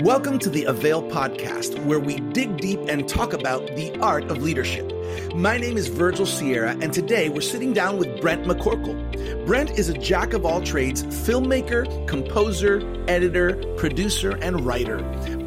Welcome to the Avail podcast, where we dig deep and talk about the art of leadership. My name is Virgil Sierra, and today we're sitting down with Brent McCorkle. Brent is a jack of all trades filmmaker, composer, editor, producer, and writer.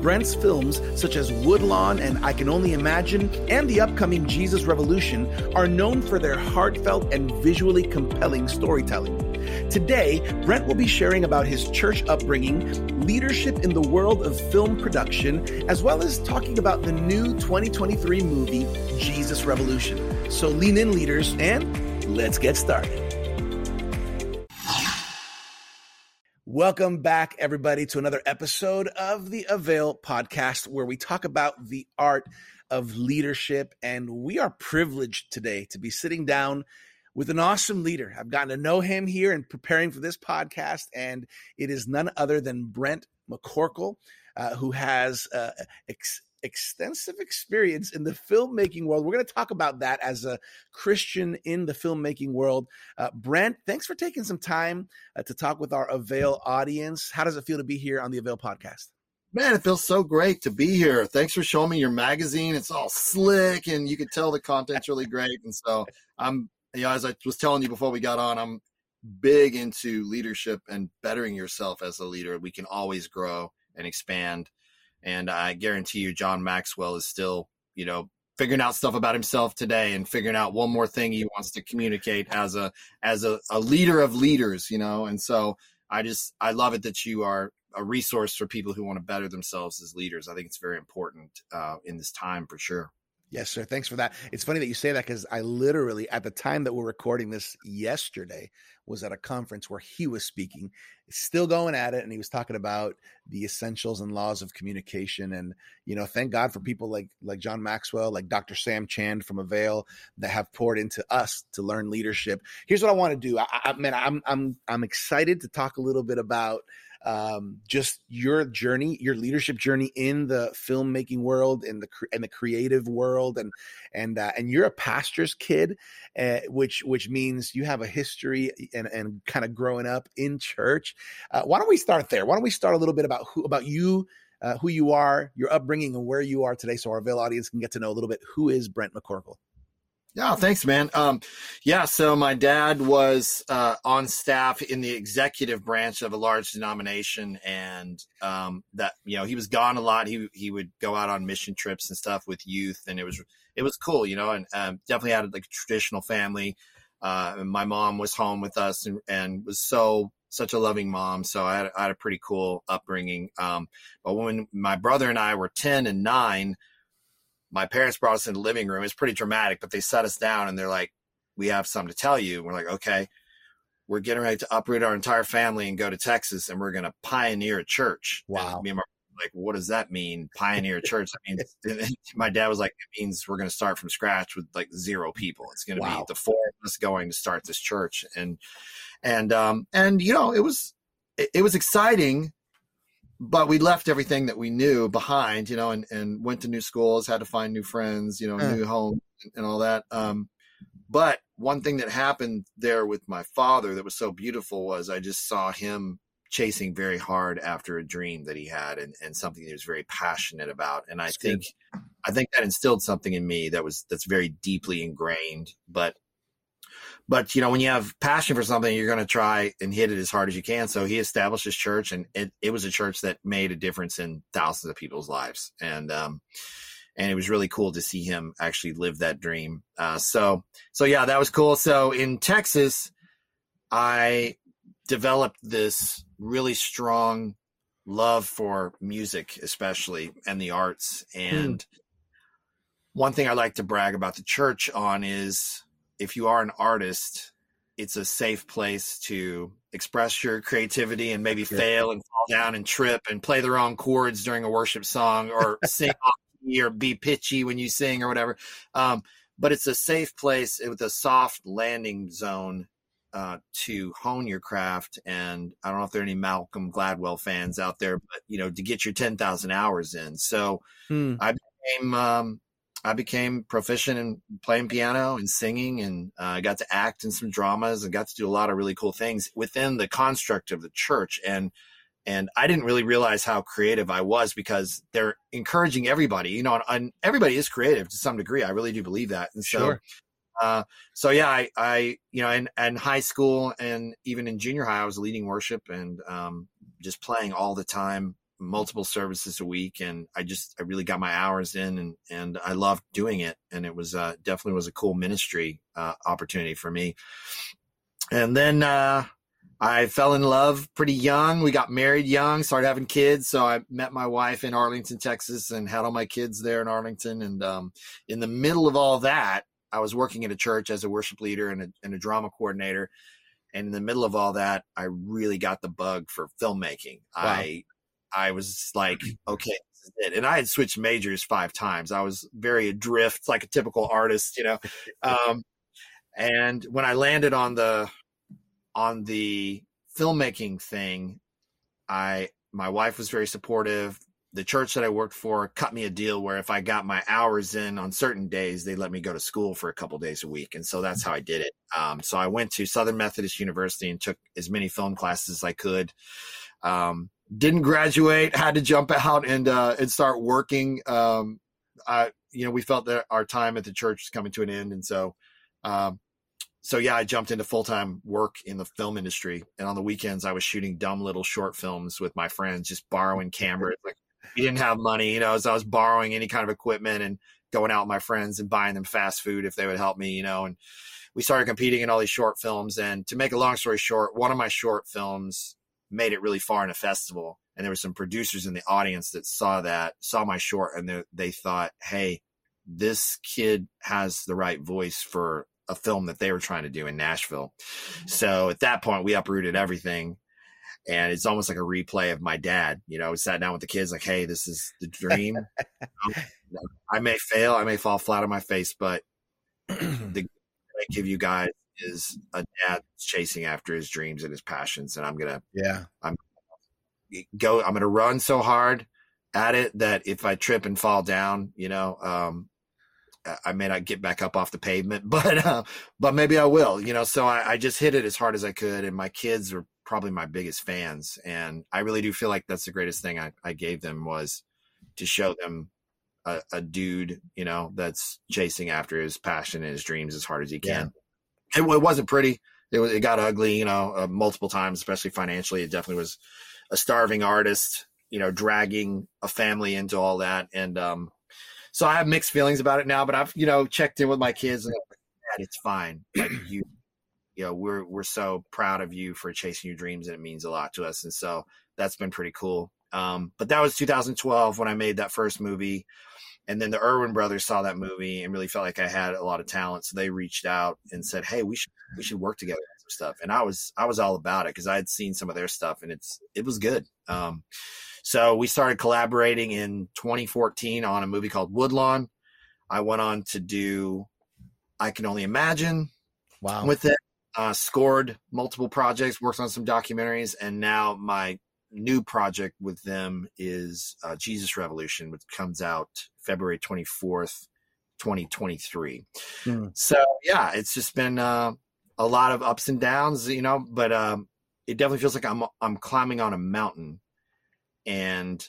Brent's films, such as Woodlawn and I Can Only Imagine, and the upcoming Jesus Revolution, are known for their heartfelt and visually compelling storytelling. Today, Brent will be sharing about his church upbringing, leadership in the world of film production, as well as talking about the new 2023 movie, Jesus Revolution. So lean in, leaders, and let's get started. Welcome back, everybody, to another episode of the Avail podcast, where we talk about the art of leadership. And we are privileged today to be sitting down with an awesome leader. I've gotten to know him here and preparing for this podcast, and it is none other than Brent McCorkle, uh, who has uh, ex- extensive experience in the filmmaking world. We're going to talk about that as a Christian in the filmmaking world. Uh, Brent, thanks for taking some time uh, to talk with our Avail audience. How does it feel to be here on the Avail podcast? Man, it feels so great to be here. Thanks for showing me your magazine. It's all slick and you can tell the content's really great. And so I'm you know, as I was telling you before we got on, I'm big into leadership and bettering yourself as a leader. We can always grow and expand. And I guarantee you, John Maxwell is still, you know, figuring out stuff about himself today and figuring out one more thing he wants to communicate as a as a, a leader of leaders, you know. And so I just I love it that you are a resource for people who want to better themselves as leaders. I think it's very important uh, in this time for sure. Yes, sir. Thanks for that. It's funny that you say that because I literally, at the time that we're recording this yesterday, was at a conference where he was speaking, still going at it, and he was talking about the essentials and laws of communication. And you know, thank God for people like like John Maxwell, like Dr. Sam Chand from Avail that have poured into us to learn leadership. Here's what I want to do. I, I man, I'm I'm I'm excited to talk a little bit about um, just your journey, your leadership journey in the filmmaking world, in the in the creative world, and and uh, and you're a pastor's kid, uh, which which means you have a history and and kind of growing up in church. Uh, why don't we start there? Why don't we start a little bit about who about you? Uh, who you are, your upbringing, and where you are today, so our Avail audience can get to know a little bit who is Brent McCorkle. Yeah, thanks, man. Um, yeah, so my dad was uh, on staff in the executive branch of a large denomination, and um, that you know he was gone a lot. He he would go out on mission trips and stuff with youth, and it was it was cool, you know, and um, definitely had like a traditional family. Uh, my mom was home with us and, and was so such a loving mom. So I had, I had a pretty cool upbringing. Um, but when my brother and I were ten and nine my parents brought us in the living room. It's pretty dramatic, but they set us down and they're like, "We have something to tell you." we're like, "Okay." We're getting ready to uproot our entire family and go to Texas, and we're going to pioneer a church. Wow! And me and my like, what does that mean? Pioneer a church? I mean, my dad was like, it means we're going to start from scratch with like zero people. It's going to wow. be the four of us going to start this church, and and um and you know, it was it, it was exciting but we left everything that we knew behind, you know, and, and went to new schools, had to find new friends, you know, uh. new home and all that. Um, but one thing that happened there with my father that was so beautiful was I just saw him chasing very hard after a dream that he had and, and something he was very passionate about. And I that's think, good. I think that instilled something in me that was, that's very deeply ingrained, but but you know, when you have passion for something, you're going to try and hit it as hard as you can. So he established his church, and it, it was a church that made a difference in thousands of people's lives. And um, and it was really cool to see him actually live that dream. Uh, so so yeah, that was cool. So in Texas, I developed this really strong love for music, especially and the arts. Hmm. And mm. one thing I like to brag about the church on is if you are an artist, it's a safe place to express your creativity and maybe yeah. fail and fall down and trip and play the wrong chords during a worship song or sing off key or be pitchy when you sing or whatever. Um, but it's a safe place with a soft landing zone uh, to hone your craft. And I don't know if there are any Malcolm Gladwell fans out there, but you know, to get your 10,000 hours in. So hmm. I became, um, I became proficient in playing piano and singing, and I uh, got to act in some dramas and got to do a lot of really cool things within the construct of the church. And and I didn't really realize how creative I was because they're encouraging everybody, you know, and, and everybody is creative to some degree. I really do believe that. And so, sure. uh, so yeah, I, I, you know, in, in high school and even in junior high, I was leading worship and, um, just playing all the time, multiple services a week. And I just, I really got my hours in and, and I loved doing it. And it was, uh, definitely was a cool ministry, uh, opportunity for me. And then, uh, I fell in love pretty young. We got married young, started having kids. So I met my wife in Arlington, Texas, and had all my kids there in Arlington. And um, in the middle of all that, I was working at a church as a worship leader and a, and a drama coordinator. And in the middle of all that, I really got the bug for filmmaking. Wow. I I was like, okay, and I had switched majors five times. I was very adrift, like a typical artist, you know. Um, and when I landed on the on the filmmaking thing, I my wife was very supportive. The church that I worked for cut me a deal where if I got my hours in on certain days, they let me go to school for a couple days a week, and so that's how I did it. Um, so I went to Southern Methodist University and took as many film classes as I could. Um, didn't graduate, had to jump out and uh, and start working. Um, I, you know, we felt that our time at the church was coming to an end, and so um, so yeah, I jumped into full time work in the film industry, and on the weekends I was shooting dumb little short films with my friends, just borrowing cameras. Like we didn't have money, you know, so I was borrowing any kind of equipment and going out with my friends and buying them fast food if they would help me, you know. And we started competing in all these short films. And to make a long story short, one of my short films made it really far in a festival, and there were some producers in the audience that saw that, saw my short, and they, they thought, "Hey, this kid has the right voice for a film that they were trying to do in Nashville. Mm-hmm. So at that point, we uprooted everything. And it's almost like a replay of my dad. You know, we sat down with the kids, like, hey, this is the dream. I may fail, I may fall flat on my face, but the I give you guys is a dad chasing after his dreams and his passions. And I'm gonna yeah, I'm go I'm gonna run so hard at it that if I trip and fall down, you know, um, I may not get back up off the pavement, but uh, but maybe I will. You know, so I, I, just hit it as hard as I could, and my kids are probably my biggest fans, and I really do feel like that's the greatest thing I, I gave them was to show them a, a, dude, you know, that's chasing after his passion and his dreams as hard as he can. Yeah. It, it, wasn't pretty. It it got ugly, you know, uh, multiple times, especially financially. It definitely was a starving artist, you know, dragging a family into all that, and um, so I have mixed feelings about it now, but I've, you know, checked in with my kids and like, it's fine. Like you, you know, we're, we're so proud of you for chasing your dreams and it means a lot to us. And so that's been pretty cool. Um, but that was 2012 when I made that first movie. And then the Erwin brothers saw that movie and really felt like I had a lot of talent. So they reached out and said, Hey, we should, we should work together on some stuff. And I was, I was all about it because I had seen some of their stuff and it's, it was good. Um, so we started collaborating in 2014 on a movie called Woodlawn. I went on to do I Can Only Imagine. Wow. With it, uh, scored multiple projects, worked on some documentaries, and now my new project with them is uh, Jesus Revolution, which comes out February 24th, 2023. Hmm. So yeah, it's just been uh, a lot of ups and downs, you know, but um, it definitely feels like I'm I'm climbing on a mountain and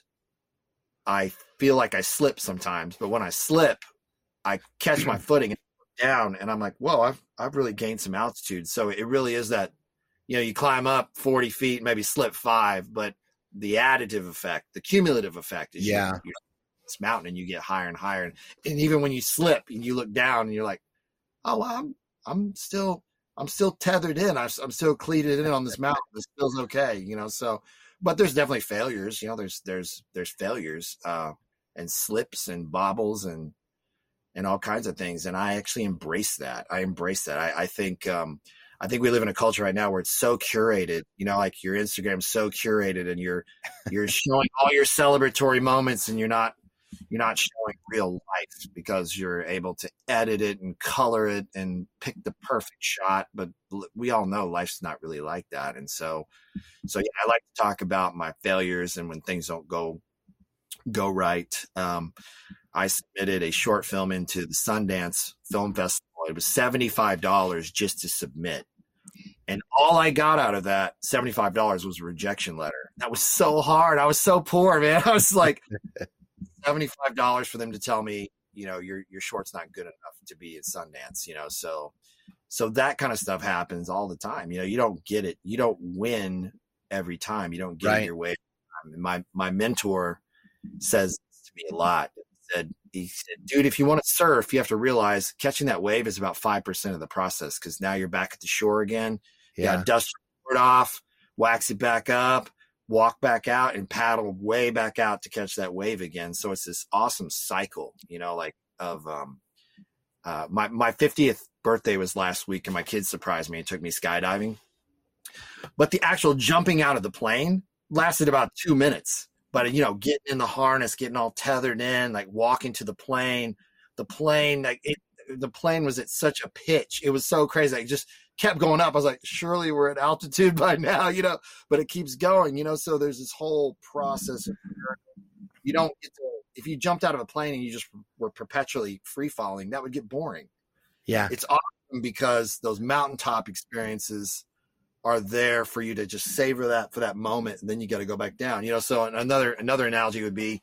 I feel like I slip sometimes. But when I slip, I catch my footing and down, and I'm like, "Whoa, I've I've really gained some altitude." So it really is that, you know, you climb up 40 feet, maybe slip five, but the additive effect, the cumulative effect is yeah. You're, you're this mountain and you get higher and higher, and, and even when you slip and you look down and you're like, "Oh, well, I'm I'm still." I'm still tethered in. I'm, I'm still cleated in on this mountain. This feels okay, you know. So but there's definitely failures. You know, there's there's there's failures uh, and slips and bobbles and and all kinds of things. And I actually embrace that. I embrace that. I, I think um, I think we live in a culture right now where it's so curated. You know, like your Instagram's so curated, and you're you're showing all your celebratory moments, and you're not you're not showing real life because you're able to edit it and color it and pick the perfect shot but we all know life's not really like that and so so yeah i like to talk about my failures and when things don't go go right um, i submitted a short film into the sundance film festival it was $75 just to submit And all I got out of that $75 was a rejection letter. That was so hard. I was so poor, man. I was like, $75 for them to tell me, you know, your, your short's not good enough to be at Sundance, you know? So, so that kind of stuff happens all the time. You know, you don't get it. You don't win every time. You don't get right. your way. My, my mentor says to me a lot. He said, he said, dude, if you want to surf, you have to realize catching that wave is about 5% of the process. Cause now you're back at the shore again yeah. You dust your off, wax it back up, walk back out, and paddle way back out to catch that wave again. So it's this awesome cycle, you know, like of um, uh, my my fiftieth birthday was last week, and my kids surprised me and took me skydiving. But the actual jumping out of the plane lasted about two minutes. But you know, getting in the harness, getting all tethered in, like walking to the plane, the plane, like it, the plane was at such a pitch. It was so crazy. Like just kept going up. I was like, surely we're at altitude by now, you know, but it keeps going, you know. So there's this whole process. You don't get to, if you jumped out of a plane and you just were perpetually free falling, that would get boring. Yeah. It's awesome because those mountaintop experiences are there for you to just savor that for that moment. And then you got to go back down, you know. So another, another analogy would be,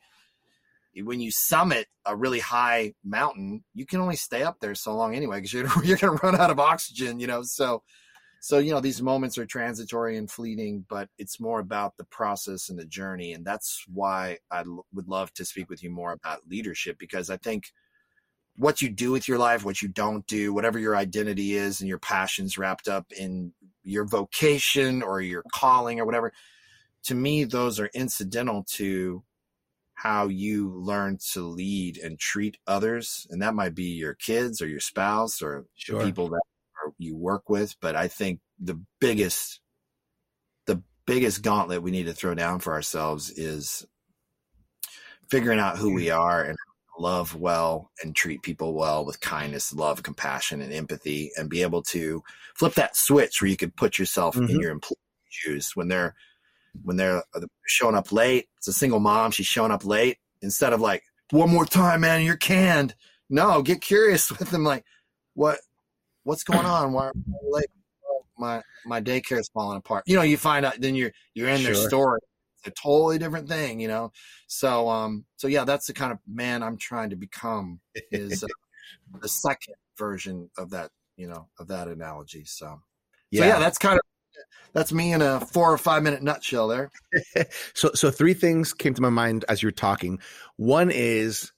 when you summit a really high mountain, you can only stay up there so long anyway because you're you're going to run out of oxygen, you know. So, so you know these moments are transitory and fleeting, but it's more about the process and the journey, and that's why I l- would love to speak with you more about leadership because I think what you do with your life, what you don't do, whatever your identity is, and your passions wrapped up in your vocation or your calling or whatever. To me, those are incidental to how you learn to lead and treat others and that might be your kids or your spouse or sure. people that you work with but i think the biggest the biggest gauntlet we need to throw down for ourselves is figuring out who we are and love well and treat people well with kindness love compassion and empathy and be able to flip that switch where you could put yourself mm-hmm. in your employee's shoes when they're when they're uh, showing up late. It's a single mom. She's showing up late instead of like, one more time, man, you're canned. No, get curious with them. Like, what, what's going on? Why are you late? my, my daycare is falling apart. You know, you find out, then you're, you're in sure. their story. A totally different thing, you know? So, um, so yeah, that's the kind of man I'm trying to become is uh, the second version of that, you know, of that analogy. So, yeah. so yeah, that's kind of that's me in a four or five minute nutshell there. so, so three things came to my mind as you were talking. One is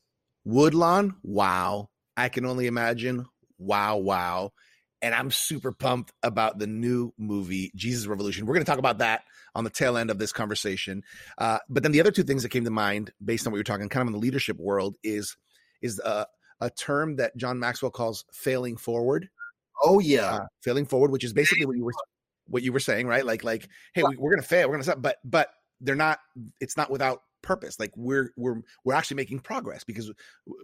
Woodlawn. Wow. I can only imagine. Wow. Wow. And I'm super pumped about the new movie, Jesus Revolution. We're going to talk about that on the tail end of this conversation. Uh, but then the other two things that came to mind based on what you're talking, kind of in the leadership world, is is uh, a term that John Maxwell calls failing forward. Oh yeah, uh, failing forward, which is basically what you were what you were saying, right? Like, like, hey, we, are gonna fail, we're gonna stop, but, but they're not. It's not without purpose. Like we're we're we're actually making progress because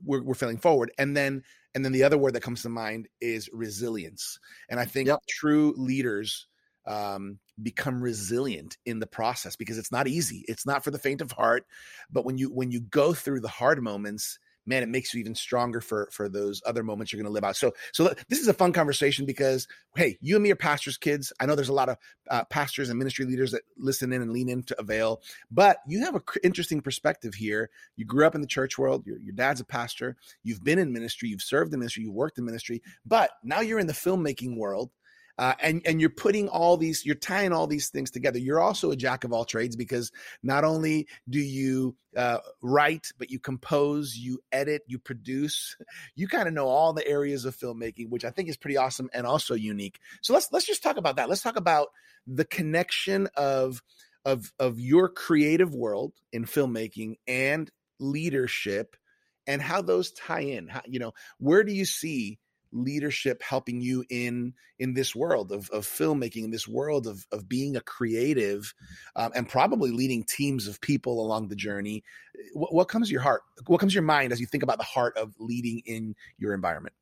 we're we're failing forward. And then and then the other word that comes to mind is resilience. And I think yep. true leaders um, become resilient in the process because it's not easy. It's not for the faint of heart. But when you when you go through the hard moments, man, it makes you even stronger for for those other moments you're going to live out. So, so this is a fun conversation because hey, you and me are pastors' kids. I know there's a lot of uh, pastors and ministry leaders that listen in and lean in to Avail, but you have an interesting perspective here. You grew up in the church world. Your, your dad's a pastor. You've been in ministry. You've served in ministry. You've worked in ministry, but now you're in the filmmaking world uh, and and you're putting all these you're tying all these things together. You're also a jack of all trades because not only do you uh, write but you compose you edit you produce. You kind of know all the areas of filmmaking which i think is pretty awesome and also unique. So let's let's just talk about that. Let's talk about the connection of of of your creative world in filmmaking and leadership and how those tie in. How, you know where do you see leadership helping you in in this world of, of filmmaking in this world of, of being a creative um, and probably leading teams of people along the journey. What, what comes to your heart what comes to your mind as you think about the heart of leading in your environment?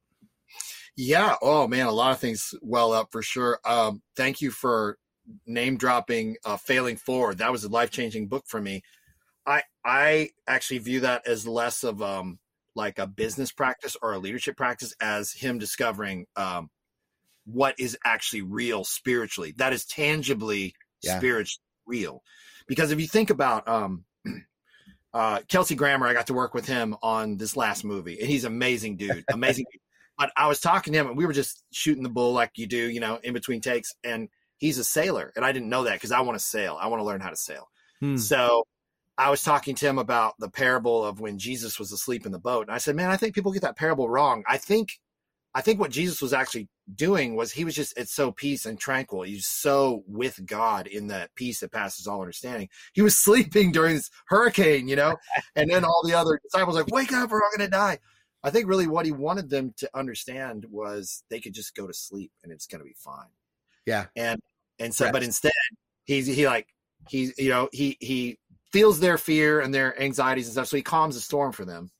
Yeah. Oh man a lot of things well up for sure. Um, thank you for name dropping uh, failing forward. That was a life-changing book for me. I i actually view that as less of um like a business practice or a leadership practice as him discovering um, what is actually real spiritually, that is tangibly yeah. spiritually real. Because if you think about um, uh, Kelsey Grammer, I got to work with him on this last movie, and he's amazing dude, amazing. dude. But I was talking to him, and we were just shooting the bull like you do, you know, in between takes. And he's a sailor, and I didn't know that because I want to sail. I want to learn how to sail. Hmm. So I was talking to him about the parable of when Jesus was asleep in the boat, and I said, "Man, I think people get that parable wrong. I think, I think what Jesus was actually doing was he was just it's so peace and tranquil. He's so with God in that peace that passes all understanding. He was sleeping during this hurricane, you know, and then all the other disciples like, "Wake up, we're all going to die." I think really what he wanted them to understand was they could just go to sleep and it's going to be fine. Yeah, and and so, but instead, he's he like he's you know he he feels their fear and their anxieties and stuff, so he calms the storm for them.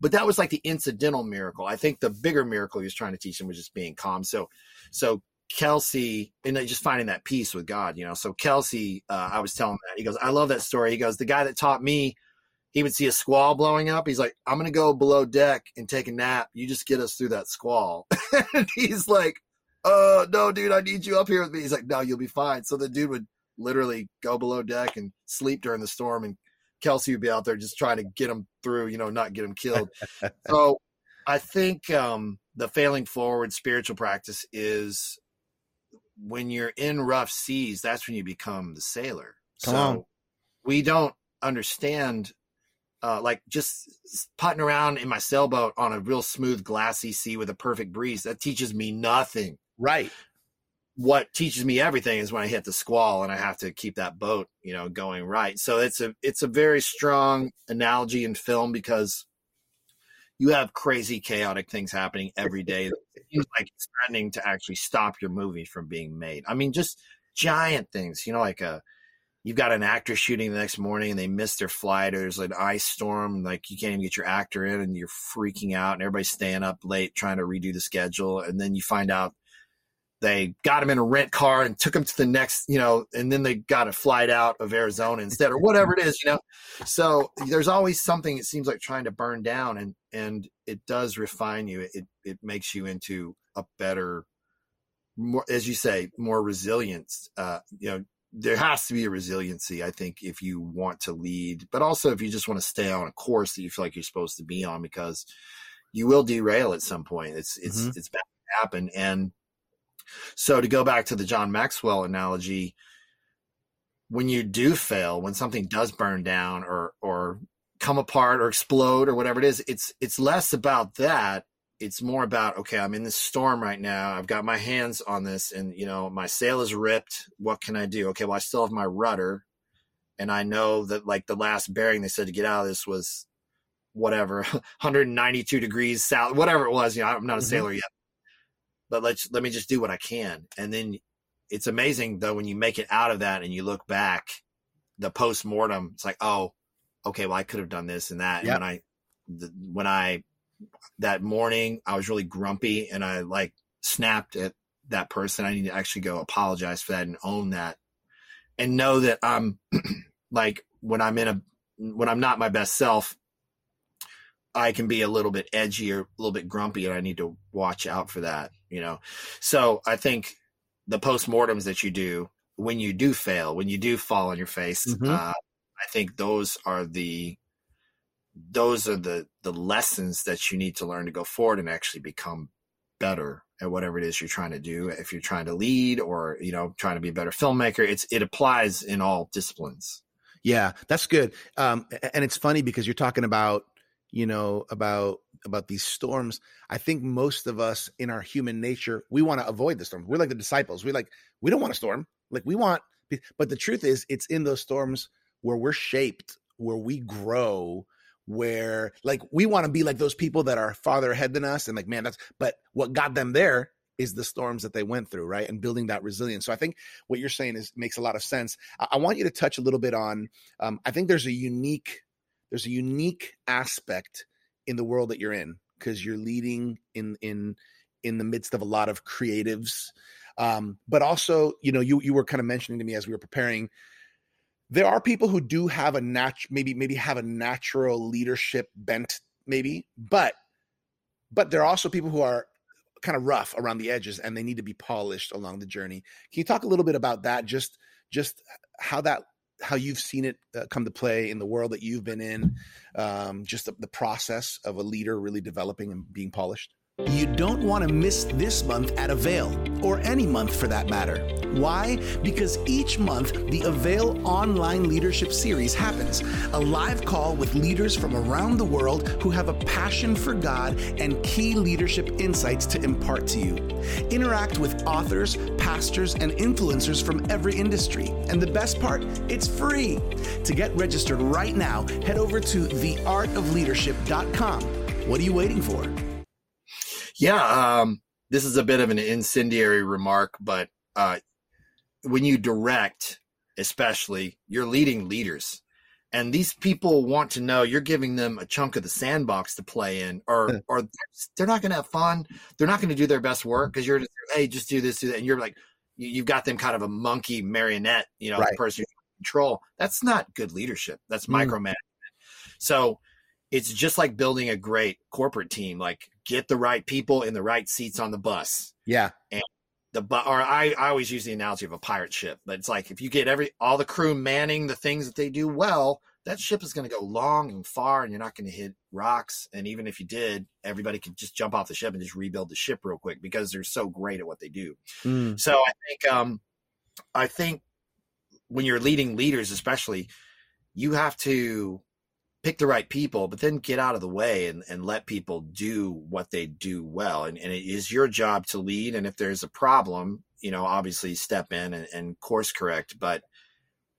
But that was like the incidental miracle. I think the bigger miracle he was trying to teach them was just being calm. So, so Kelsey and just finding that peace with God, you know. So Kelsey, uh, I was telling that he goes, I love that story. He goes, the guy that taught me, he would see a squall blowing up. He's like, I'm gonna go below deck and take a nap. You just get us through that squall. and he's like, uh, no, dude, I need you up here with me. He's like, no, you'll be fine. So the dude would literally go below deck and sleep during the storm, and Kelsey would be out there just trying to get him through, you know, not get him killed. so I think um, the failing forward spiritual practice is when you're in rough seas, that's when you become the sailor. Come so on. we don't understand uh, like just putting around in my sailboat on a real smooth, glassy sea with a perfect breeze. That teaches me nothing. Right. What teaches me everything is when I hit the squall and I have to keep that boat, you know, going right. So it's a it's a very strong analogy in film because you have crazy, chaotic things happening every day. it seems like it's threatening to actually stop your movie from being made. I mean, just giant things, you know, like a you've got an actor shooting the next morning and they miss their flight or there's an ice storm like you can't even get your actor in and you're freaking out and everybody's staying up late trying to redo the schedule and then you find out they got him in a rent car and took him to the next you know and then they got a flight out of arizona instead or whatever it is you know so there's always something it seems like trying to burn down and and it does refine you it it makes you into a better more as you say more resilient uh you know there has to be a resiliency, I think, if you want to lead, but also if you just want to stay on a course that you feel like you're supposed to be on, because you will derail at some point. It's it's mm-hmm. it's bound to happen. And so to go back to the John Maxwell analogy, when you do fail, when something does burn down or or come apart or explode or whatever it is, it's it's less about that. It's more about okay i'm in this storm right now. I've got my hands on this and you know my sail is ripped. What can i do? Okay well i still have my rudder. And i know that like the last bearing they said to get out of this was whatever 192 degrees south whatever it was. You know i'm not a mm-hmm. sailor yet but let's let me just do what i can and then it's amazing though when you make it out of that and you look back the post-mortem it's like oh okay well i could have done this and that yep. and when i the, when i that morning I was really grumpy and I like snapped at that person. I need to actually go apologize for that and own that and know that I'm like when I'm in a when I'm not my best self, I can be a little bit edgy or a little bit grumpy and I need to watch out for that, you know. So I think the postmortems that you do when you do fail, when you do fall on your face, mm-hmm. uh, I think those are the those are the the lessons that you need to learn to go forward and actually become better at whatever it is you're trying to do if you're trying to lead or you know trying to be a better filmmaker it's it applies in all disciplines yeah that's good um and it's funny because you're talking about you know about about these storms i think most of us in our human nature we want to avoid the storm we're like the disciples. We like we don't want a storm. Like we want but the truth is it's in those storms where we're shaped where we grow where like we want to be like those people that are farther ahead than us and like man that's but what got them there is the storms that they went through right and building that resilience. So i think what you're saying is makes a lot of sense. I, I want you to touch a little bit on um, i think there's a unique there's a unique aspect in the world that you're in because you're leading in in in the midst of a lot of creatives um, but also you know you you were kind of mentioning to me as we were preparing there are people who do have a nat maybe maybe have a natural leadership bent maybe but but there are also people who are kind of rough around the edges and they need to be polished along the journey. Can you talk a little bit about that? Just just how that how you've seen it uh, come to play in the world that you've been in, um, just the, the process of a leader really developing and being polished. You don't want to miss this month at Avail, or any month for that matter. Why? Because each month, the Avail Online Leadership Series happens a live call with leaders from around the world who have a passion for God and key leadership insights to impart to you. Interact with authors, pastors, and influencers from every industry. And the best part, it's free. To get registered right now, head over to theartofleadership.com. What are you waiting for? Yeah, um, this is a bit of an incendiary remark, but uh, when you direct, especially, you're leading leaders. And these people want to know you're giving them a chunk of the sandbox to play in, or or they're not going to have fun. They're not going to do their best work because you're just, hey, just do this, do that, and you're like, you've got them kind of a monkey marionette, you know, right. the person you control. That's not good leadership. That's mm. micromanagement. So it's just like building a great corporate team. Like get the right people in the right seats on the bus. Yeah. And the but or I, I always use the analogy of a pirate ship, but it's like if you get every all the crew manning the things that they do well, that ship is going to go long and far, and you're not going to hit rocks. And even if you did, everybody could just jump off the ship and just rebuild the ship real quick because they're so great at what they do. Mm. So I think um, I think when you're leading leaders, especially, you have to pick the right people, but then get out of the way and, and let people do what they do well. And, and it is your job to lead. And if there's a problem, you know, obviously step in and, and course correct. But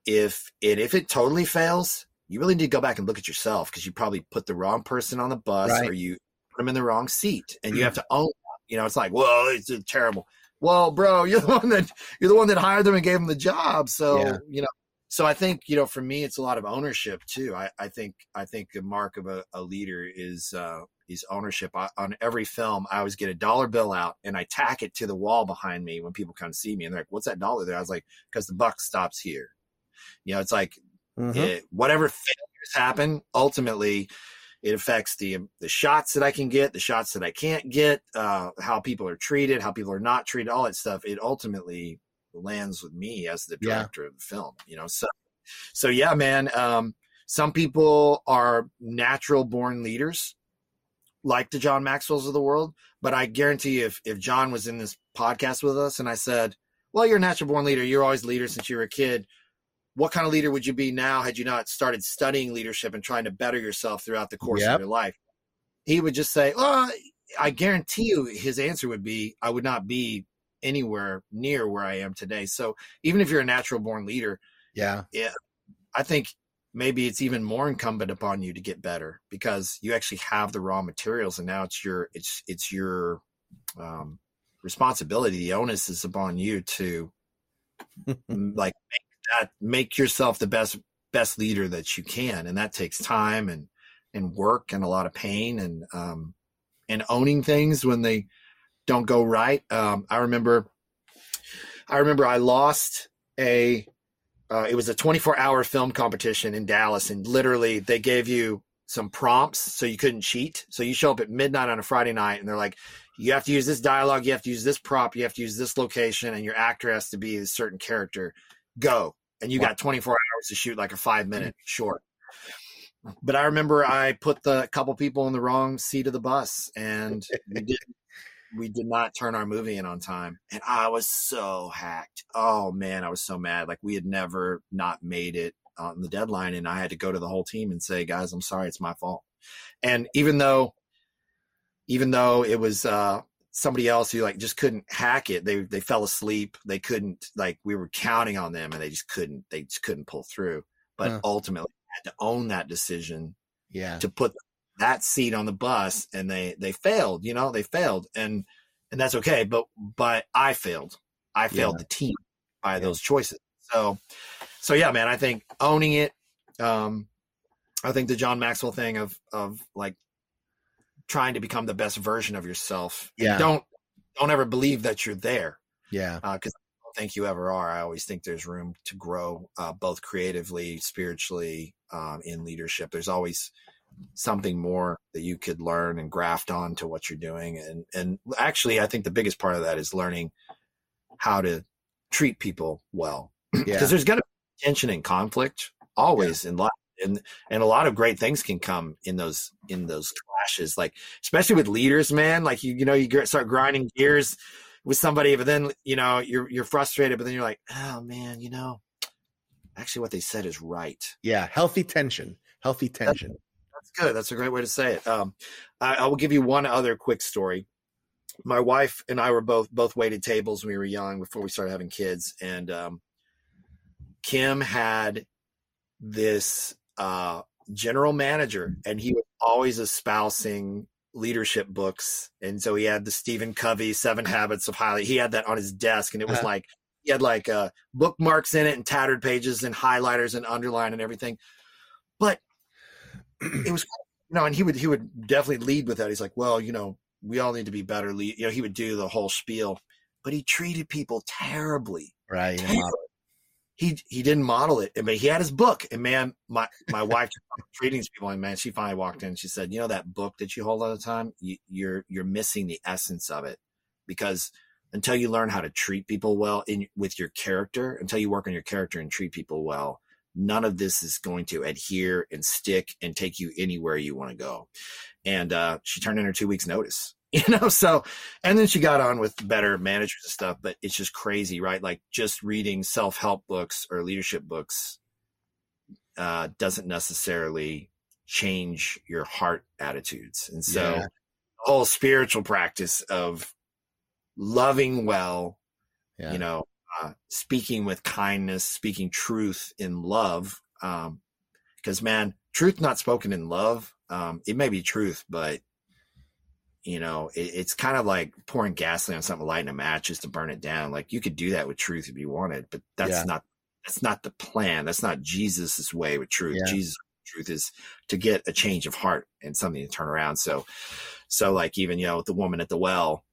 if it if it totally fails, you really need to go back and look at yourself because you probably put the wrong person on the bus right. or you put them in the wrong seat, and mm-hmm. you have to own. You know, it's like, well, it's terrible. Well, bro, you're the one that you're the one that hired them and gave them the job. So yeah. you know, so I think you know for me it's a lot of ownership too. I, I think I think a mark of a, a leader is uh, is ownership. I, on every film, I always get a dollar bill out and I tack it to the wall behind me when people come see me and they're like, "What's that dollar there?" I was like, "Because the buck stops here." You know, it's like mm-hmm. it, whatever failures happen, ultimately it affects the the shots that I can get, the shots that I can't get, uh, how people are treated, how people are not treated, all that stuff. It ultimately lands with me as the director yeah. of the film, you know? So, so yeah, man, um, some people are natural born leaders like the John Maxwell's of the world. But I guarantee you, if, if John was in this podcast with us and I said, well, you're a natural born leader. You're always a leader since you were a kid. What kind of leader would you be now had you not started studying leadership and trying to better yourself throughout the course yep. of your life? He would just say, well, I guarantee you his answer would be, I would not be anywhere near where I am today. So even if you're a natural born leader, yeah, yeah, I think maybe it's even more incumbent upon you to get better because you actually have the raw materials, and now it's your it's it's your um, responsibility. The onus is upon you to like make that make yourself the best best leader that you can, and that takes time and and work and a lot of pain and um, and owning things when they don't go right. Um, I remember, I remember I lost a. Uh, it was a 24 hour film competition in Dallas, and literally they gave you some prompts so you couldn't cheat. So you show up at midnight on a Friday night, and they're like, you have to use this dialogue, you have to use this prop, you have to use this location, and your actor has to be a certain character. Go, and you got 24 hours to shoot like a five minute short. But I remember I put the couple people in the wrong seat of the bus, and we did we did not turn our movie in on time and i was so hacked. Oh man i was so mad like we had never not made it on the deadline and i had to go to the whole team and say guys i'm sorry it's my fault. And even though even though it was uh somebody else who like just couldn't hack it they they fell asleep they couldn't like we were counting on them and they just couldn't they just couldn't pull through. But ultimately had to own that decision yeah. to put that seat on the bus and they they failed you know they failed. And and that's okay but but i failed. I failed yeah. the team by yeah. those choices. So so yeah man i think owning it um i think the john maxwell thing of of like trying to become the best version of yourself. Yeah. don't don't ever believe that you're there yeah. because uh, i don't think you ever are. I always think there's room to grow uh, both creatively spiritually um, in leadership. There's always something more that you could learn and graft on to what you're doing. And and actually, I think the biggest part of that is learning how to treat people well, because yeah. there's going to be tension and conflict always yeah. in life. And, and a lot of great things can come in those in those clashes like especially with leaders man like you you know you start grinding gears with somebody but then you know you're you're frustrated but then you're like oh man you know actually what they said is right yeah healthy tension healthy tension that's, that's good that's a great way to say it um I, I will give you one other quick story my wife and I were both both waited tables when we were young before we started having kids, and um, Kim had this uh, general manager, and he was always espousing leadership books, and so he had the Stephen Covey Seven Habits of Highly. He had that on his desk, and it was uh-huh. like he had like uh, bookmarks in it and tattered pages and highlighters and underline and everything. But it was you know, and he would he would definitely lead with that. He's like, well, you know, we all need to be better. Lead, you know, he would do the whole spiel, but he treated people terribly. Right. Terribly. He he didn't model it. but he had his book, and man, my my wife treating these people, and man, she finally walked in. She said, "You know that book that you hold all the time? You, you're you're missing the essence of it because until you learn how to treat people well in with your character, until you work on your character and treat people well, none of this is going to adhere and stick and take you anywhere you want to go. And uh, she turned in her two weeks notice, you know, so, and then she got on with better managers and stuff, but it's just crazy, right? Like just reading self-help books or leadership books uh, doesn't necessarily change your heart attitudes. And so yeah. whole spiritual practice of loving well, yeah. you know, uh, speaking with kindness, speaking truth in love. Um, because man, truth not spoken in love, um, it may be truth, but you know, it, it's kind of like pouring gasoline on something, lighting a match just to burn it down. Like you could do that with truth if you wanted, but that's yeah. not that's not the plan. That's not Jesus's way with truth. Yeah. Jesus truth is to get a change of heart and something to turn around. So, so like even you know the woman at the well,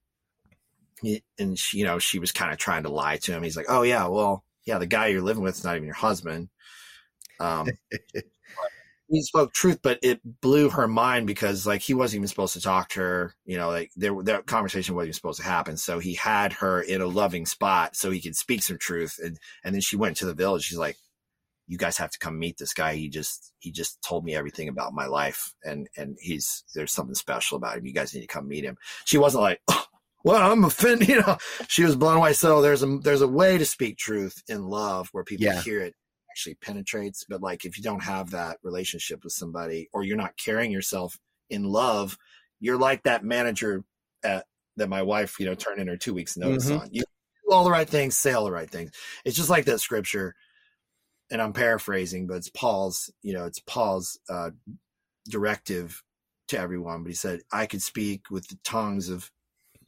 and she, you know, she was kind of trying to lie to him. He's like, "Oh yeah, well, yeah, the guy you're living with is not even your husband." Um, he spoke truth, but it blew her mind because like he wasn't even supposed to talk to her. You know, like there that conversation wasn't even supposed to happen. So he had her in a loving spot so he could speak some truth. And and then she went to the village. She's like, "You guys have to come meet this guy. He just he just told me everything about my life, and and he's there's something special about him. You guys need to come meet him." She wasn't like. Oh, well, I'm offended. You know, she was blown away. So there's a there's a way to speak truth in love where people yeah. hear it actually penetrates. But like if you don't have that relationship with somebody or you're not carrying yourself in love, you're like that manager at, that my wife, you know, turned in her two weeks notice mm-hmm. on. You do all the right things, say all the right things. It's just like that scripture, and I'm paraphrasing, but it's Paul's, you know, it's Paul's uh, directive to everyone. But he said, I could speak with the tongues of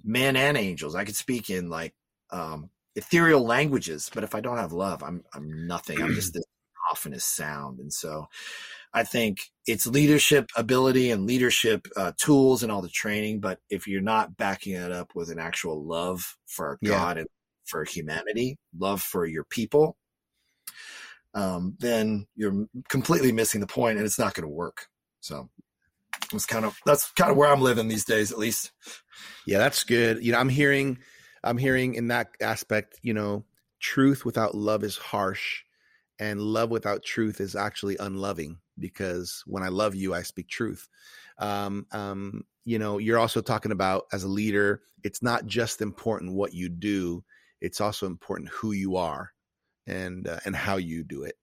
men and angels. I could speak in like um, ethereal languages, but if I don't have love, I'm I'm nothing. I'm just this cacophonous sound. And so, I think it's leadership ability and leadership uh, tools and all the training. But if you're not backing it up with an actual love for yeah. God and for humanity, love for your people, um, then you're completely missing the point, and it's not going to work. So it's kind of that's kind of where I'm living these days, at least. Yeah, that's good. You know, I'm hearing, I'm hearing in that aspect, you know, truth without love is harsh, and love without truth is actually unloving. Because when I love you, I speak truth. Um, um, you know, you're also talking about as a leader, it's not just important what you do; it's also important who you are and uh, and how you do it.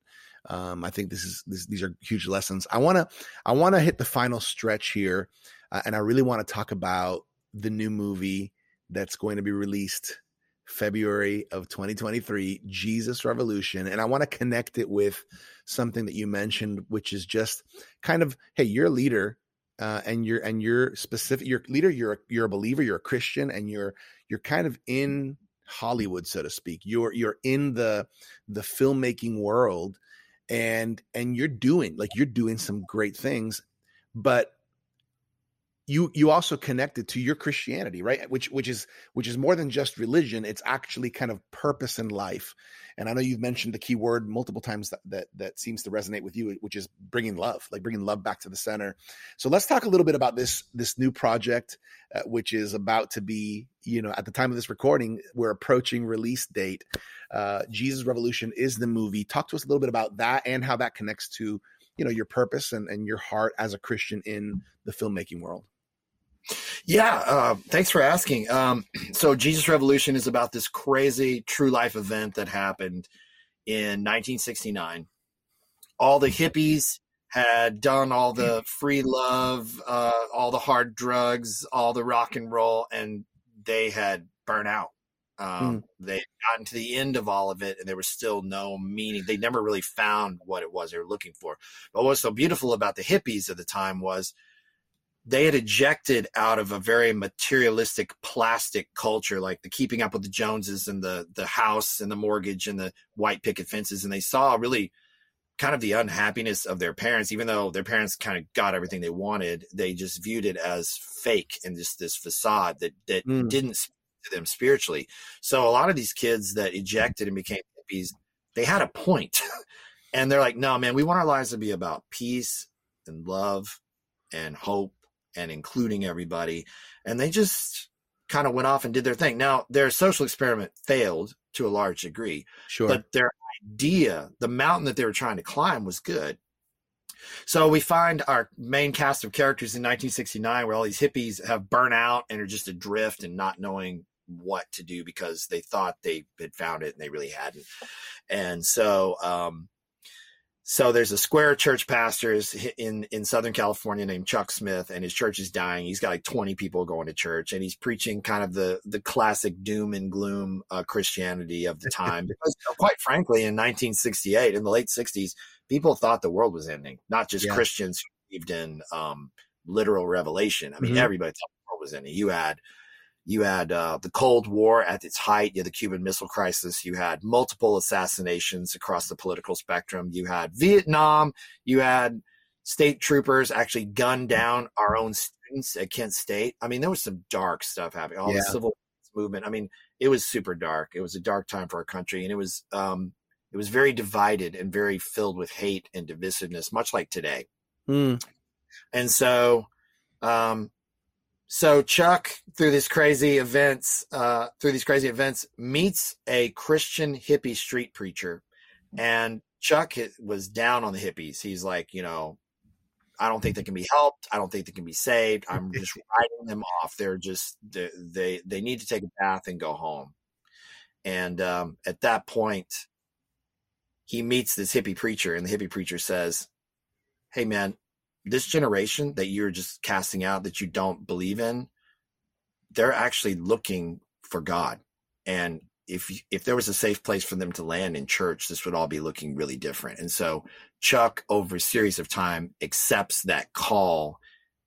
Um, I think this is this, these are huge lessons. I want to I want to hit the final stretch here, uh, and I really want to talk about the new movie that's going to be released February of 2023, Jesus Revolution, and I want to connect it with something that you mentioned, which is just kind of hey, you're a leader. Uh, and you're and you're specific. You're leader. You're a, you're a believer. You're a Christian, and you're you're kind of in Hollywood, so to speak. You're you're in the the filmmaking world, and and you're doing like you're doing some great things but you you also connected to your Christianity, right? Which which is which is more than just religion. It's actually kind of purpose in life. And I know you've mentioned the key word multiple times that that, that seems to resonate with you, which is bringing love, like bringing love back to the center. So let's talk a little bit about this this new project, uh, which is about to be, you know, at the time of this recording, we're approaching release date. Uh, Jesus Revolution is the movie. Talk to us a little bit about that and how that connects to, you know, your purpose and, and your heart as a Christian in the filmmaking world. Yeah, uh, thanks for asking. Um, so, Jesus Revolution is about this crazy true life event that happened in 1969. All the hippies had done all the free love, uh, all the hard drugs, all the rock and roll, and they had burnt out. Um, mm. They had gotten to the end of all of it, and there was still no meaning. They never really found what it was they were looking for. But what was so beautiful about the hippies at the time was they had ejected out of a very materialistic plastic culture like the keeping up with the joneses and the the house and the mortgage and the white picket fences. And they saw really kind of the unhappiness of their parents. Even though their parents kind of got everything they wanted they just viewed it as fake and just this facade that that mm. didn't speak to them spiritually. So a lot of these kids that ejected and became hippies they had a point. And they're like no man we want our lives to be about peace and love and hope and including everybody. And they just kind of went off and did their thing. Now, their social experiment failed to a large degree. Sure. But their idea, the mountain that they were trying to climb was good. So we find our main cast of characters in 1969 where all these hippies have burnt out and are just adrift and not knowing what to do because they thought they had found it and they really hadn't. And so um, so there's a square church pastor in in Southern California named Chuck Smith, and his church is dying. He's got like 20 people going to church, and he's preaching kind of the the classic doom and gloom uh, Christianity of the time. because quite frankly, in 1968, in the late 60s, people thought the world was ending. Not just yeah. Christians who believed in um, literal revelation. I mean, mm-hmm. everybody thought the world was ending. You had you had uh, the Cold War at its height. You had the Cuban Missile Crisis. You had multiple assassinations across the political spectrum. You had Vietnam. You had state troopers actually gunned down our own students at Kent State. I mean, there was some dark stuff happening. All yeah. the civil movement. I mean, it was super dark. It was a dark time for our country, and it was um, it was very divided and very filled with hate and divisiveness, much like today. Mm. And so, um, so Chuck, through these crazy events, uh, through these crazy events, meets a Christian hippie street preacher, and Chuck was down on the hippies. He's like, you know, I don't think they can be helped. I don't think they can be saved. I'm just writing them off. They're just they they, they need to take a bath and go home. And um, at that point, he meets this hippie preacher, and the hippie preacher says, "Hey, man, this generation that you're just casting out that you don't believe in, they're actually looking for God. And if if there was a safe place for them to land in church, this would all be looking really different. And so Chuck, over a series of time, accepts that call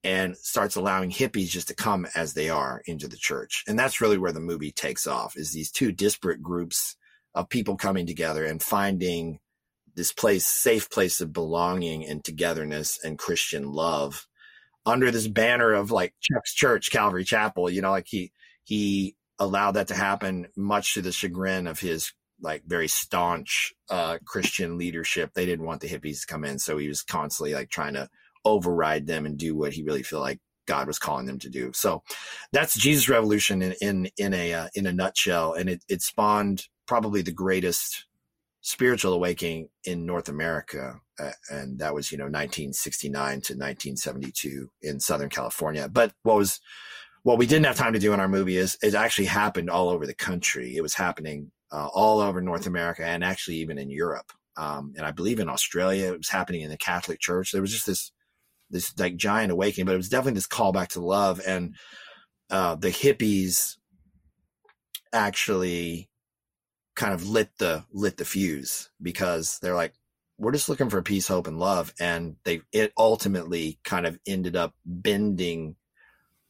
and starts allowing hippies just to come as they are into the church. And that's really where the movie takes off is these two disparate groups of people coming together and finding this place, safe place of belonging and togetherness and Christian love under this banner of like Chuck's church, Calvary Chapel, you know, like he, he allowed that to happen much to the chagrin of his like very staunch, uh, Christian leadership. They didn't want the hippies to come in. So he was constantly like trying to override them and do what he really felt like God was calling them to do. So that's Jesus Revolution in, in, in a, uh, in a nutshell. And it, it spawned probably the greatest spiritual awakening in North America. Uh, and that was, you know, 1969 to 1972 in Southern California. But what was, what we didn't have time to do in our movie is it actually happened all over the country. It was happening uh, all over North America and actually even in Europe. Um, and I believe in Australia, it was happening in the Catholic Church. There was just this, this like giant awakening, but it was definitely this call back to love. And uh, the hippies actually kind of lit the lit the fuse because they're like we're just looking for peace hope and love and they it ultimately kind of ended up bending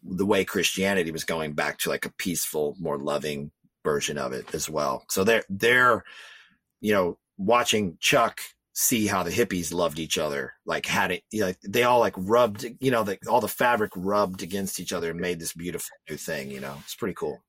the way christianity was going back to like a peaceful more loving version of it as well so they're they're you know watching chuck see how the hippies loved each other, like had it, you know, they all like rubbed, you know, the, all the fabric rubbed against each other and made this beautiful new thing. You know, it's pretty cool.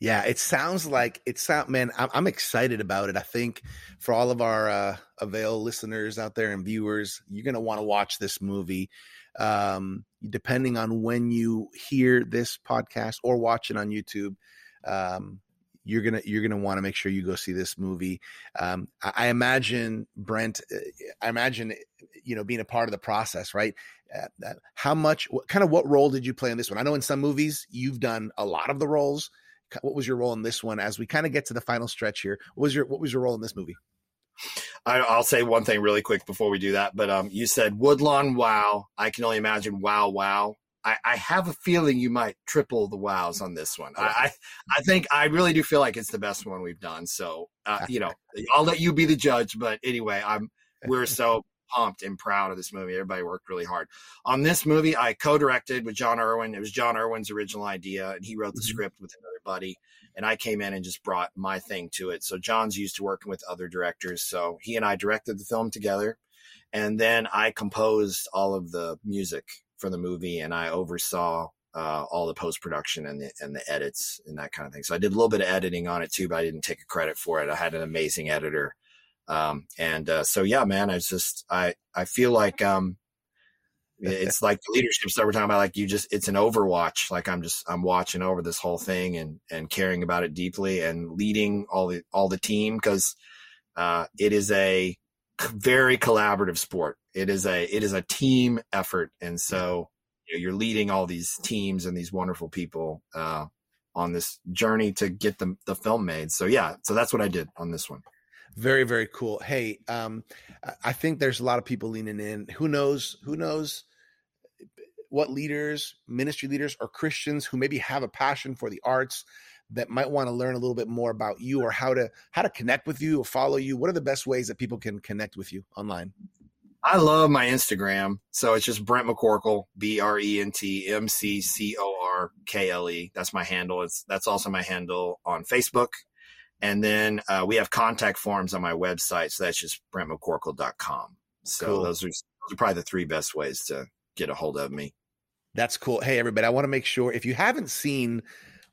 Yeah, it sounds like it sound man. I'm, I'm excited about it. I think for all of our uh, Avail listeners out there and viewers, you're gonna want to watch this movie. Um, depending on when you hear this podcast or watch it on YouTube, um, you're gonna you're gonna want to make sure you go see this movie. Um, I, I, imagine Brent. Uh, I imagine you know being a part of the process, right? Uh, how much? What kind of what role did you play in this one? I know in some movies you've done a lot of the roles. What was your role in this one? As we kind of get to the final stretch here, what was your what was your role in this movie? I, will say one thing really quick before we do that. But um, you said Woodlawn Wow. I can only imagine Wow Wow. I, I, have a feeling you might triple the wows on this one. I, I think I really do feel like it's the best one we've done. So uh, you know, I'll let you be the judge. But anyway, I'm we're so pumped and proud of this movie. Everybody worked really hard on this movie. I co-directed with Jon Erwin. It was Jon Erwin's original idea, and he wrote the mm-hmm. script with another buddy. And I came in and just brought my thing to it. So Jon's used to working with other directors, so he and I directed the film together, and then I composed all of the music for the movie, and I oversaw uh, all the post production and the and the edits and that kind of thing. So I did a little bit of editing on it too, but I didn't take a credit for it. I had an amazing editor um, and uh, so, yeah, man, I just I I feel like um, it's like the leadership stuff we're talking about. Like you just, it's an overwatch. Like I'm just I'm watching over this whole thing and and caring about it deeply and leading all the all the team because uh, it is a very collaborative sport. It is a it is a team effort, and so you know, you're leading all these teams and these wonderful people uh, on this journey to get the the film made. So yeah, so that's what I did on this one. Very, very cool. Hey, um, I think there's a lot of people leaning in. Who knows? Who knows what leaders, ministry leaders, or Christians who maybe have a passion for the arts that might want to learn a little bit more about you or how to how to connect with you or follow you. What are the best ways that people can connect with you online? I love my Instagram. So it's just Brent McCorkle, B R E N T M C C O R K L E. That's my handle. It's that's also my handle on Facebook. And then uh, we have contact forms on my website. So that's just brentmccorkle.com. So cool. those, are, those are probably the three best ways to get a hold of me. That's cool. Hey, everybody, I want to make sure if you haven't seen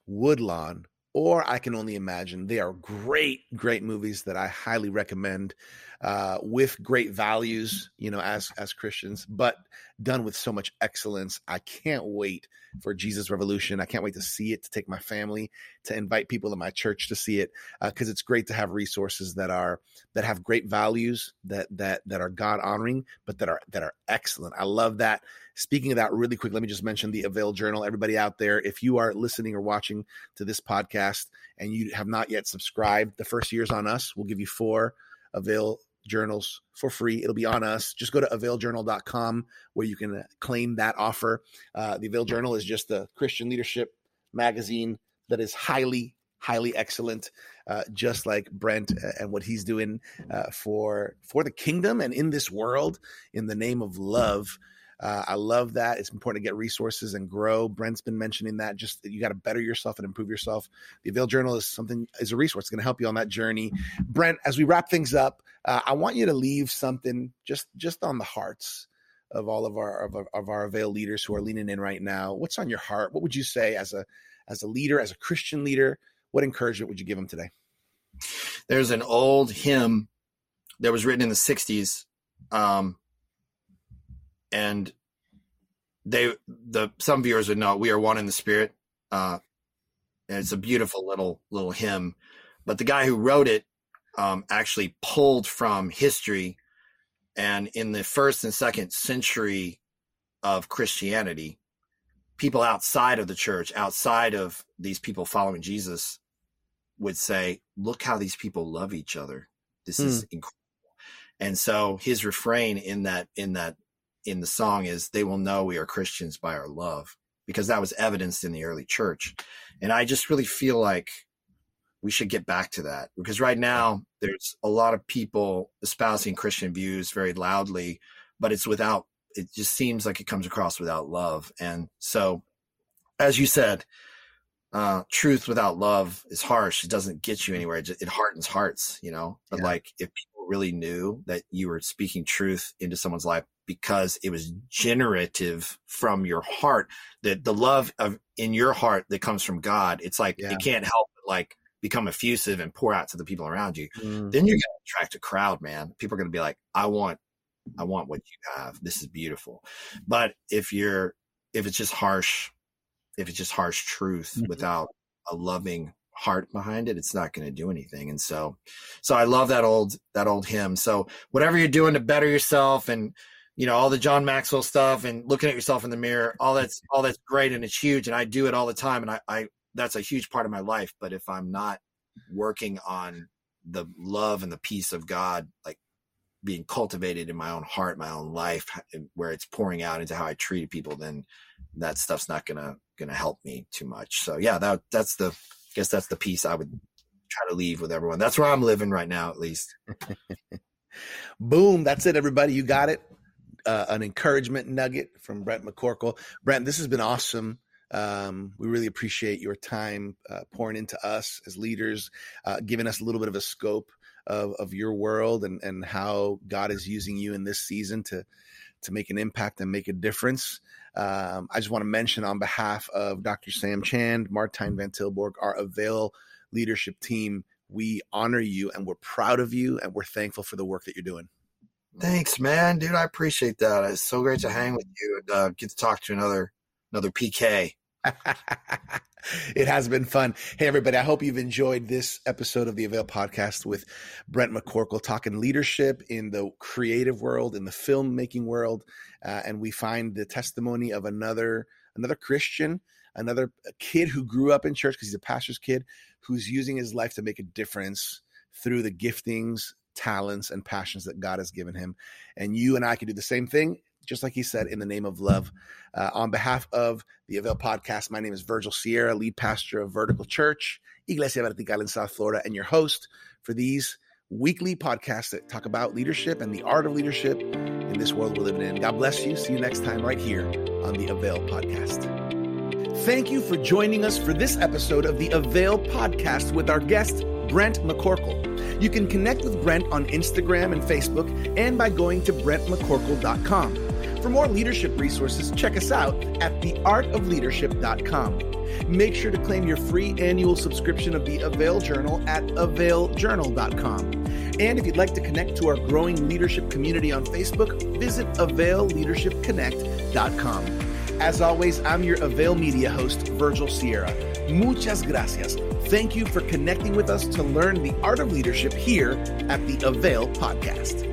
Woodlawn or I Can Only Imagine, they are great, great movies that I highly recommend uh, with great values, you know, as as Christians, but done with so much excellence. I can't wait for Jesus Revolution. I can't wait to see it, to take my family, to invite people in my church to see it, because uh, it's great to have resources that are that have great values, that that that are God honoring, but that are that are excellent. I love that. Speaking of that, really quick, let me just mention the Avail Journal. Everybody out there, if you are listening or watching to this podcast and you have not yet subscribed, the first year's on us. We'll give you four Avail journals for free. It'll be on us. Just go to availjournal.com where you can uh, claim that offer. Uh, the Avail Journal is just the Christian leadership magazine that is highly, highly excellent, uh, just like Brent uh, and what he's doing uh, for for the kingdom and in this world in the name of love. Uh, I love that. It's important to get resources and grow. Brent's been mentioning that. Just you got to better yourself and improve yourself. The Avail Journal is something is a resource. It's going to help you on that journey. Brent, as we wrap things up, uh, I want you to leave something just just on the hearts of all of our of, of our Avail leaders who are leaning in right now. What's on your heart? What would you say as a as a leader, as a Christian leader? What encouragement would you give them today? There's an old hymn that was written in the '60s. Um, and they the some viewers would know we are one in the spirit uh and it's a beautiful little little hymn. But the guy who wrote it um actually pulled from history and in the first and second century of christianity people outside of the church outside of these people following jesus would say look how these people love each other. This mm. is incredible. And so his refrain in that in that in the song is they will know we are Christians by our love because that was evidenced in the early church. And I just really feel like we should get back to that because right now there's a lot of people espousing Christian views very loudly, but it's without, it just seems like it comes across without love. And so, as you said, uh, truth without love is harsh. It doesn't get you anywhere. It, just, it hardens hearts, you know. But yeah. like, if people really knew that you were speaking truth into someone's life because it was generative from your heart that the love of in your heart that comes from God it's like yeah. it can't help but like become effusive and pour out to the people around you mm. then you're going to attract a crowd man people are going to be like I want I want what you have this is beautiful but if you're if it's just harsh if it's just harsh truth mm-hmm. without a loving heart behind it, it's not going to do anything. And so, so I love that old, that old hymn. So whatever you're doing to better yourself and, you know, all the John Maxwell stuff and looking at yourself in the mirror, all that's, all that's great. And it's huge. And I do it all the time. And I, I, that's a huge part of my life. But if I'm not working on the love and the peace of God, like being cultivated in my own heart, my own life, where it's pouring out into how I treat people, then that stuff's not gonna gonna help me too much. So yeah, that that's the I guess that's the piece I would try to leave with everyone. That's where I'm living right now, at least. Boom. That's it, everybody. You got it. Uh, an encouragement nugget from Brent McCorkle. Brent, this has been awesome. Um, we really appreciate your time uh, pouring into us as leaders, uh, giving us a little bit of a scope of, of your world and, and how God is using you in this season to to make an impact and make a difference. Um, I just want to mention on behalf of Dr. Sam Chand, Martijn Van Tilborg, our Avail leadership team, we honor you and we're proud of you and we're thankful for the work that you're doing. Thanks, man, dude. I appreciate that. It's so great to hang with you and uh, get to talk to another another PK. it has been fun. Hey, everybody, I hope you've enjoyed this episode of the Avail podcast with Brent McCorkle talking leadership in the creative world, in the filmmaking world. Uh, and we find the testimony of another another Christian, another kid who grew up in church because he's a pastor's kid who's using his life to make a difference through the giftings, talents, and passions that God has given him. And you and I can do the same thing just like he said, in the name of love. Uh, on behalf of the Avail podcast, my name is Virgil Sierra, lead pastor of Vertical Church, Iglesia Vertical in South Florida, and your host for these weekly podcasts that talk about leadership and the art of leadership in this world we're living in. God bless you. See you next time right here on the Avail podcast. Thank you for joining us for this episode of the Avail podcast with our guest, Brent McCorkle. You can connect with Brent on Instagram and Facebook and by going to brentmccorkle.com. For more leadership resources, check us out at theartofleadership.com. Make sure to claim your free annual subscription of the Avail Journal at availjournal.com. And if you'd like to connect to our growing leadership community on Facebook, visit availleadershipconnect.com. As always, I'm your Avail Media host, Virgil Sierra. Muchas gracias. Thank you for connecting with us to learn the art of leadership here at the Avail Podcast.